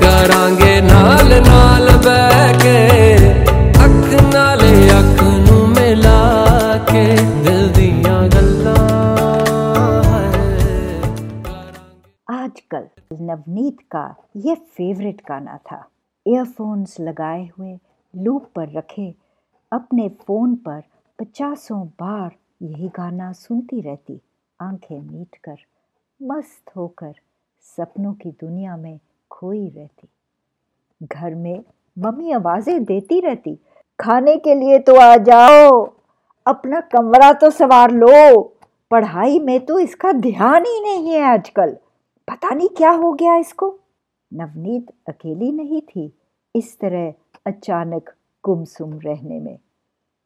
ਕਰਾਂਗੇ ਨਾਲ ਨਾਲ ਬਹਿ ਕੇ ਅੱਖ ਨਾਲ ਅੱਖ ਨੂੰ ਮਿਲਾ ਕੇ ਦਿਲ ਦੀਆਂ ਗੱਲਾਂ आजकल नवनीत का यह फेवरेट गाना था ईयरफोन्स लगाए हुए लूप पर रखे अपने फ़ोन पर पचासों बार यही गाना सुनती रहती आंखें मीट कर मस्त होकर सपनों की दुनिया में खोई रहती। घर में मम्मी आवाज़ें देती रहती, खाने के लिए तो आ जाओ, अपना कमरा तो सवार लो, पढ़ाई में तो इसका ध्यान ही नहीं है आजकल, पता नहीं क्या हो गया इसको? नवनीत अकेली नहीं थी, इस तरह अचानक गुमसुम रहने में।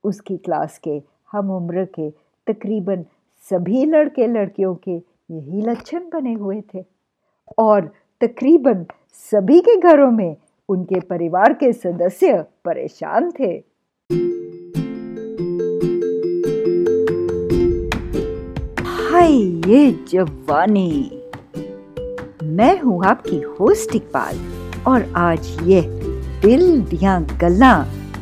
उसकी क्लास के हम उम्र के तकरीबन सभी लड़के लड़कियों के यही लक्षण बने हुए थे। और तकरीबन सभी के घरों में उनके परिवार के सदस्य परेशान थे। हाय, ये जवानी। मैं हूँ आपकी होस्ट इकबाल, और आज ये दिल दिया गल्ला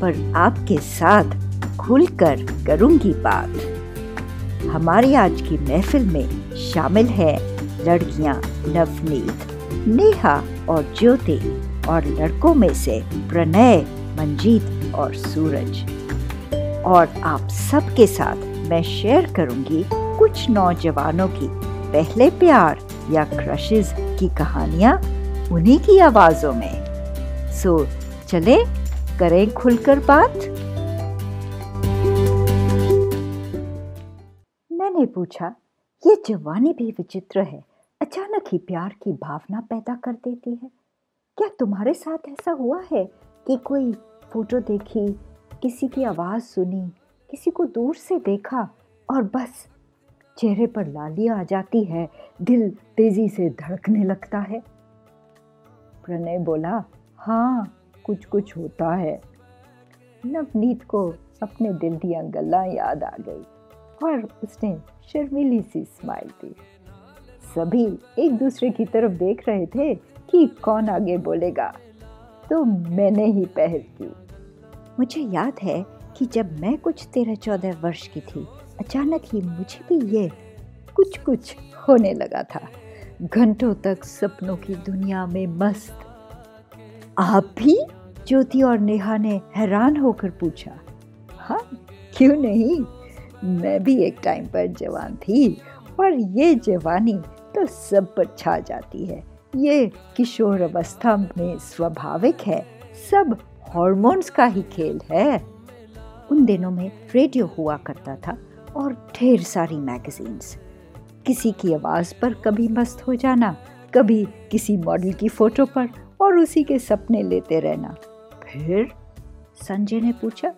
पर आपके साथ खुलकर करूँगी बात। हमारी आज की महफिल में शामिल है लड़कियाँ नवनीत, नेहा और ज्योति और लड़कों में से प्रणय, मंजीत और सूरज। और आप सबके साथ मैं शेयर करूँगी कुछ नौजवानों की पहले प्यार या क्रशेस की कहानियाँ उन्हीं की आवाजों में। सो चले, करें खुलकर बात। मैंने पूछा, ये जवानी भी विचित्र है। अचानक ही प्यार की भावना पैदा कर देती है। क्या तुम्हारे साथ ऐसा हुआ है कि कोई फ़ोटो देखी, किसी की आवाज़ सुनी, किसी को दूर से देखा और बस चेहरे पर लाली आ जाती है, दिल तेज़ी से धड़कने लगता है? प्रणय बोला हाँ कुछ कुछ होता है। नवनीत को अपने दिल दिया गल्ला याद आ गई। और उसने शर्मीली सी स्माइल दी। सभी एक दूसरे की तरफ़ देख रहे थे कि कौन आगे बोलेगा। तो मैंने ही पहल की। मुझे याद है कि जब मैं कुछ तेरह चौदह वर्ष की थी, अचानक ही मुझे भी ये कुछ कुछ होने लगा था। घंटों तक सपनों की दुनिया में मस्त। आप भी? ज्योति और नेहा ने हैरान होकर पूछा। हाँ क्यों नहीं? मैं भी एक टाइम पर जवान थी और ये जवानी तो सब पर छा जाती है। ये किशोर अवस्था में स्वाभाविक है। सब हॉर्मोन्स का ही खेल है। उन दिनों में रेडियो हुआ करता था और ढेर सारी मैगजीन्स किसी की आवाज़ पर कभी मस्त हो जाना, कभी किसी मॉडल की फ़ोटो पर और उसी के सपने लेते रहना। फिर संजय ने पूछा,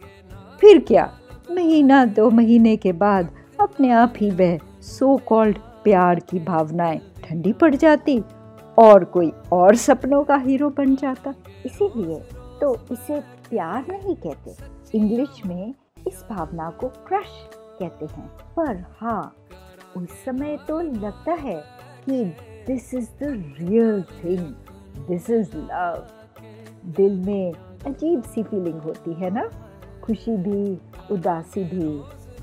फिर क्या? महीना, दो महीने के बाद अपने आप ही वह सो कॉल्ड प्यार की भावनाएँ ठंडी पड़ जाती और कोई और सपनों का हीरो बन जाता। इसीलिए तो इसे प्यार नहीं कहते। इंग्लिश में इस भावना को क्रश कहते हैं। पर हाँ उस समय तो लगता है कि this is the real thing this is love दिल में अजीब सी फीलिंग होती है ना? खुशी भी, उदासी भी।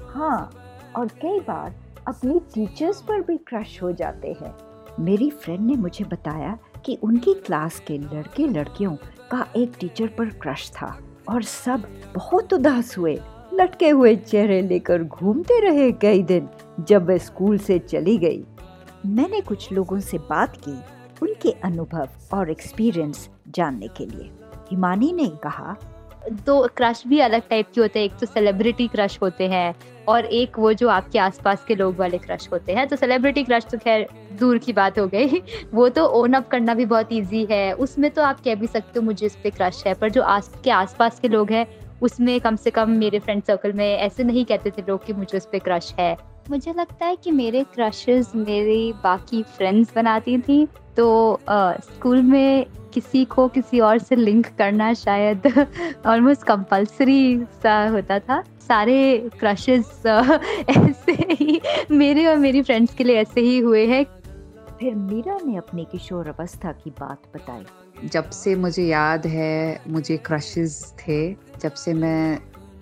हाँ और कई बार अपनी टीचर्स पर भी क्रश हो जाते हैं। मेरी फ्रेंड ने मुझे बताया कि उनकी क्लास के लड़के लड़कियों का एक टीचर पर क्रश था और सब बहुत उदास हुए, लटके हुए चेहरे लेकर घूमते रहे कई दिन जब वह स्कूल से चली गई। मैंने कुछ लोगों से बात की उनके अनुभव और एक्सपीरियंस जानने के लिए। हिमानी ने कहा दो क्रश भी अलग टाइप के होते हैं। एक तो सेलिब्रिटी क्रश होते हैं और एक वो जो आपके आसपास के लोग वाले क्रश होते हैं। तो सेलिब्रिटी क्रश तो खैर दूर की बात हो गई। वो तो ओन अप करना भी बहुत इजी है। उसमें तो आप कह भी सकते हो मुझे इस पर क्रश है, पर जो आस, के आसपास के लोग हैं, उसमें कम से कम मेरे फ्रेंड सर्कल में ऐसे नहीं कहते थे लोग कि मुझे उस पर क्रश है। मुझे लगता है कि मेरे क्रशेस मेरी बाकी फ्रेंड्स बनाती थी। तो स्कूल में किसी को किसी और से लिंक करना शायद ऑलमोस्ट कंपलसरी सा होता था। सारे क्रशेस ऐसे ही मेरे और मेरी फ्रेंड्स के लिए ऐसे ही हुए हैं। फिर मीरा ने अपनी किशोर अवस्था की बात बताई। जब से मुझे याद है मुझे क्रशेस थे जब से मैं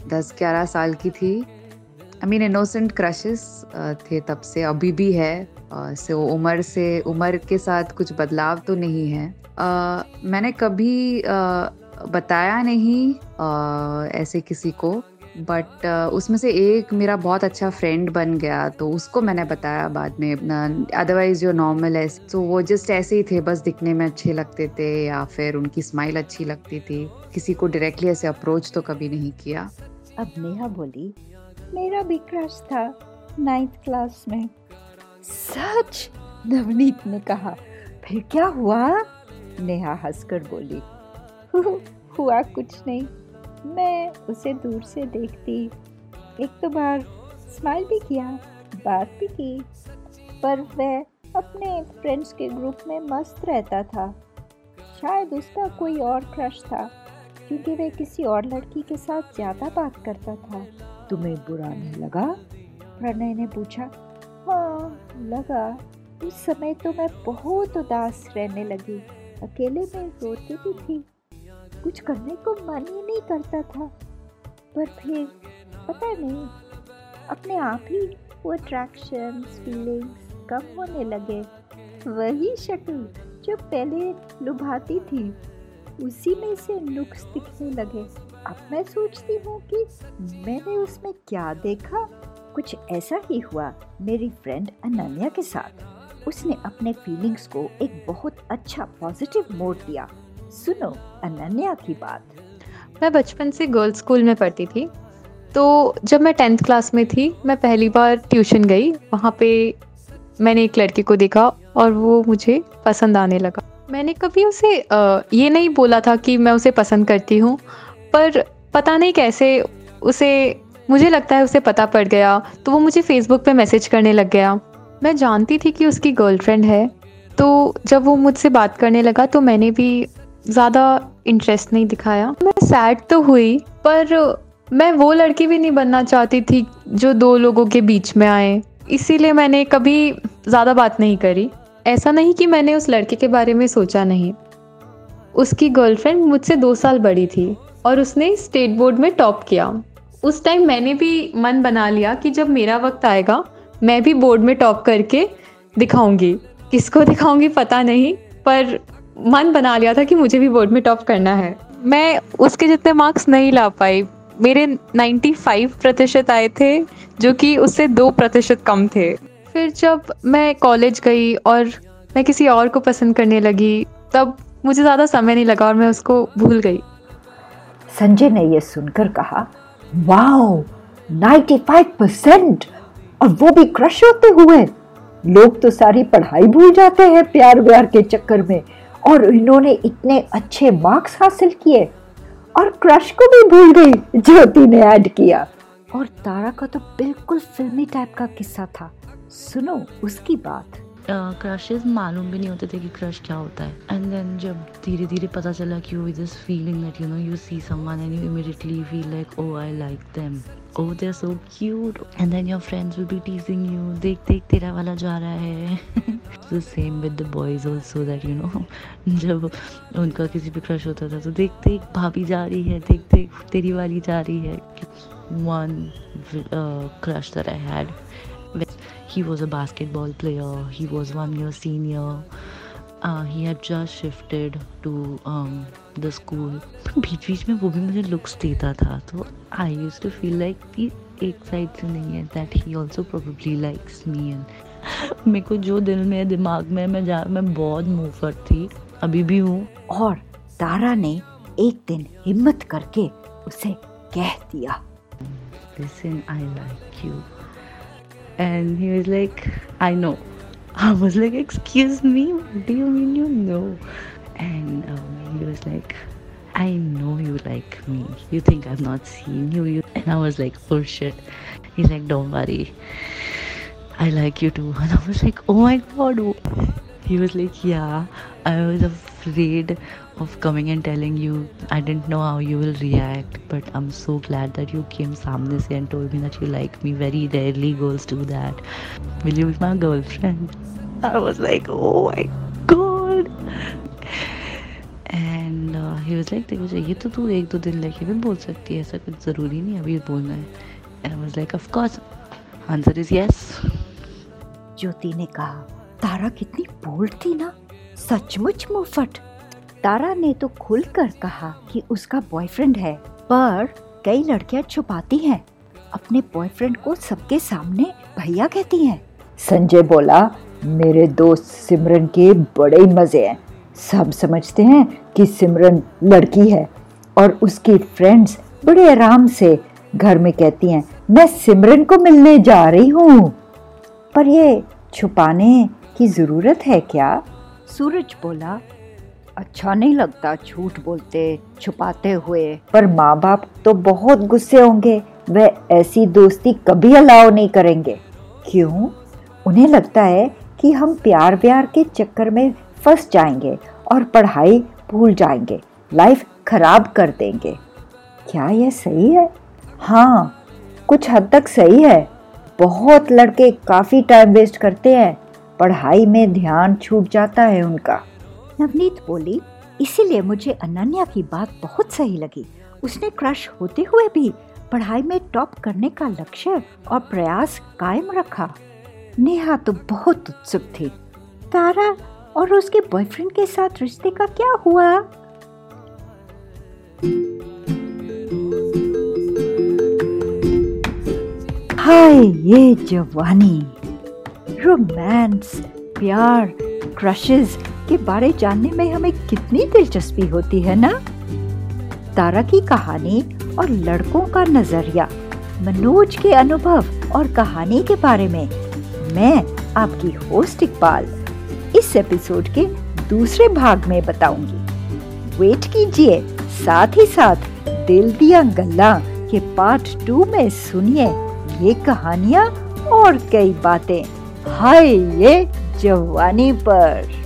10-11 साल की थी आई मीन इनोसेंट क्रशेस थे तब से अभी भी है से uh, उम्र से उम्र के साथ कुछ बदलाव तो नहीं है। Uh, मैंने कभी uh, बताया नहीं uh, ऐसे किसी को बट uh, उसमें से एक मेरा बहुत अच्छा फ्रेंड बन गया तो उसको मैंने बताया बाद में अदरवाइज़ जो नॉर्मल है तो वो जस्ट ऐसे ही थे बस दिखने में अच्छे लगते थे या फिर उनकी स्माइल अच्छी लगती थी। किसी को डायरेक्टली ऐसे अप्रोच तो कभी नहीं किया। अब नेहा बोली मेरा भी क्रश था नाइन्थ क्लास में। सच? नवनीत ने कहा। फिर क्या हुआ? नेहा हंसकर बोली। हुआ कुछ नहीं। मैं उसे दूर से देखती। एक तो बार स्माइल भी किया, बात भी की। पर वह अपने फ्रेंड्स के ग्रुप में मस्त रहता था। शायद उसका कोई और क्रश था, क्योंकि वह किसी और लड़की के साथ ज़्यादा बात करता था। तुम्हें बुरा नहीं लगा? प्रणय ने पूछा हाँ लगा। उस समय तो मैं बहुत उदास रहने लगी। अकेले में रोती भी थी। कुछ करने को मन ही नहीं करता था। पर फिर, पता नहीं, अपने आप ही वो अट्रैक्शन फीलिंग्स कम होने लगे। वही शक्ल जो पहले लुभाती थी। उसी में से नुक्स दिखने लगे। अब मैं सोचती हूँ कि मैंने उसमें क्या देखा। कुछ ऐसा ही हुआ मेरी फ्रेंड अनन्या के साथ। उसने अपने फीलिंग्स को एक बहुत अच्छा पॉजिटिव मोड दिया। सुनो अनन्या की बात। मैं बचपन से गर्ल्स स्कूल में पढ़ती थी। तो जब मैं टेंथ क्लास में थी, मैं पहली बार ट्यूशन गई। वहाँ पे मैंने एक लड़के को देखा और वो मुझे पसंद आने लगा। मैंने कभी उसे ये नहीं बोला था कि मैं उसे पसंद करती हूँ, पर पता नहीं कैसे उसे, मुझे लगता है उसे पता पड़ गया तो वो मुझे फेसबुक पे मैसेज करने लग गया। मैं जानती थी कि उसकी गर्लफ्रेंड है तो जब वो मुझसे बात करने लगा तो मैंने भी ज़्यादा इंटरेस्ट नहीं दिखाया। मैं सैड तो हुई, पर मैं वो लड़की भी नहीं बनना चाहती थी जो दो लोगों के बीच में आए। इसीलिए मैंने कभी ज़्यादा बात नहीं करी। ऐसा नहीं कि मैंने उस लड़के के बारे में सोचा नहीं। उसकी गर्लफ्रेंड मुझसे दो साल बड़ी थी और उसने स्टेट बोर्ड में टॉप किया। उस टाइम मैंने भी मन बना लिया कि जब मेरा वक्त आएगा, मैं भी बोर्ड में टॉप करके दिखाऊँगी। किसको दिखाऊँगी पता नहीं, पर मन बना लिया था कि मुझे भी बोर्ड में टॉप करना है। मैं उसके जितने मार्क्स नहीं ला पाई। मेरे 95 प्रतिशत आए थे, जो कि उससे दो प्रतिशत कम थे। फिर जब मैं कॉलेज गई और मैं किसी और को पसंद करने लगी तब मुझे ज़्यादा समय नहीं लगा और मैं उसको भूल गई। संजय ने यह सुनकर कहा वाओ 95 परसेंट और वो भी क्रश होते हुए। लोग तो सारी पढ़ाई भूल जाते हैं प्यार व्यार के चक्कर में और इन्होंने इतने अच्छे मार्क्स हासिल किए और क्रश को भी भूल गई ज्योति ने ऐड किया। और तारा का तो बिल्कुल फिल्मी टाइप का किस्सा था। सुनो, उसकी बात। क्रशेज मालूम भी नहीं होते थे कि क्रश क्या होता है। एंड देन जब धीरे धीरे पता चला कि वो this feeling that you know you see someone and you immediately feel like oh I like them oh they are so cute and then your friends will be teasing you देख देख, तेरा वाला जा रहा है. The same with the boys also that you know जब उनका किसी पे क्रश होता था तो देख देख, भाभी जा रही है, देख देख, तेरी वाली जा रही है। One crush that I had He was a basketball player. He was one year senior. Uh, he had just shifted to um, the school. बीच बीच में वो भी मुझे लुक्स देता था तो I use to feel like कि एक साइड से नहीं है that he also probably likes me and मेरे को जो दिल में दिमाग में मैं जा मैं बहुत मूव थी अभी भी हूँ और तारा ने एक दिन हिम्मत करके उसे कह दिया Listen, I like you. And he was like i know. I was like excuse me what do you mean you know? And um, he was like i know you like me. You think i've not seen you, you and i was like oh shit. He's like don't worry. I like you too. And i was like oh my god. He was like yeah i was afraid of coming and telling you I didn't know how you will react, but I'm so glad that you came samne se and told me that you like me. Very rarely girls do that. Will you be my girlfriend? I was like, oh my god. And he was like देखो चाहिए तो तू एक दो दिन लेके भी बोल सकती है ऐसा कुछ ज़रूरी नहीं अभी बोलना है and I was like of course answer is yes Jyoti ने कहा तारा कितनी बोल्ड थी ना सचमुच मुफट। तारा ने तो खुलकर कहा कि उसका बॉयफ्रेंड है पर कई लड़कियाँ छुपाती हैं। अपने बॉयफ्रेंड को सबके सामने भैया कहती हैं। संजय बोला मेरे दोस्त सिमरन के बड़े ही मज़े हैं। सब समझते हैं कि सिमरन लड़की है और उसकी फ्रेंड्स बड़े आराम से घर में कहती हैं मैं सिमरन को मिलने जा रही हूँ। पर ये छुपाने की ज़रूरत है क्या? सूरज बोला अच्छा नहीं लगता झूठ बोलते, छुपाते हुए। पर माँ बाप तो बहुत गुस्से होंगे वह ऐसी दोस्ती कभी अलाउ नहीं करेंगे। क्यों? उन्हें लगता है कि हम प्यार व्यार के चक्कर में फंस जाएँगे और पढ़ाई भूल जाएँगे लाइफ खराब कर देंगे। क्या यह सही है? हाँ कुछ हद तक सही है। बहुत लड़के काफ़ी टाइम वेस्ट करते हैं। पढ़ाई में ध्यान छूट जाता है उनका। नवनीत बोली, इसीलिए मुझे अनन्या की बात बहुत सही लगी। उसने क्रश होते हुए भी पढ़ाई में टॉप करने का लक्ष्य और प्रयास कायम रखा। नेहा तो बहुत उत्सुक थी। तारा और उसके बॉयफ्रेंड के साथ रिश्ते का क्या हुआ? हाय, ये जवानी। रोमांस प्यार क्रशेस के बारे जानने में हमें कितनी दिलचस्पी होती है ना? तारा की कहानी और लड़कों का नज़रिया, मनोज के अनुभव और कहानी के बारे में। मैं आपकी होस्ट इकबाल। इस एपिसोड के दूसरे भाग में बताऊँगी। वेट कीजिए, साथ ही साथ दिल दिया गल्ला के पार्ट टू में सुनिए ये कहानियाँ और कई बातें। हाय ये जवानी पर।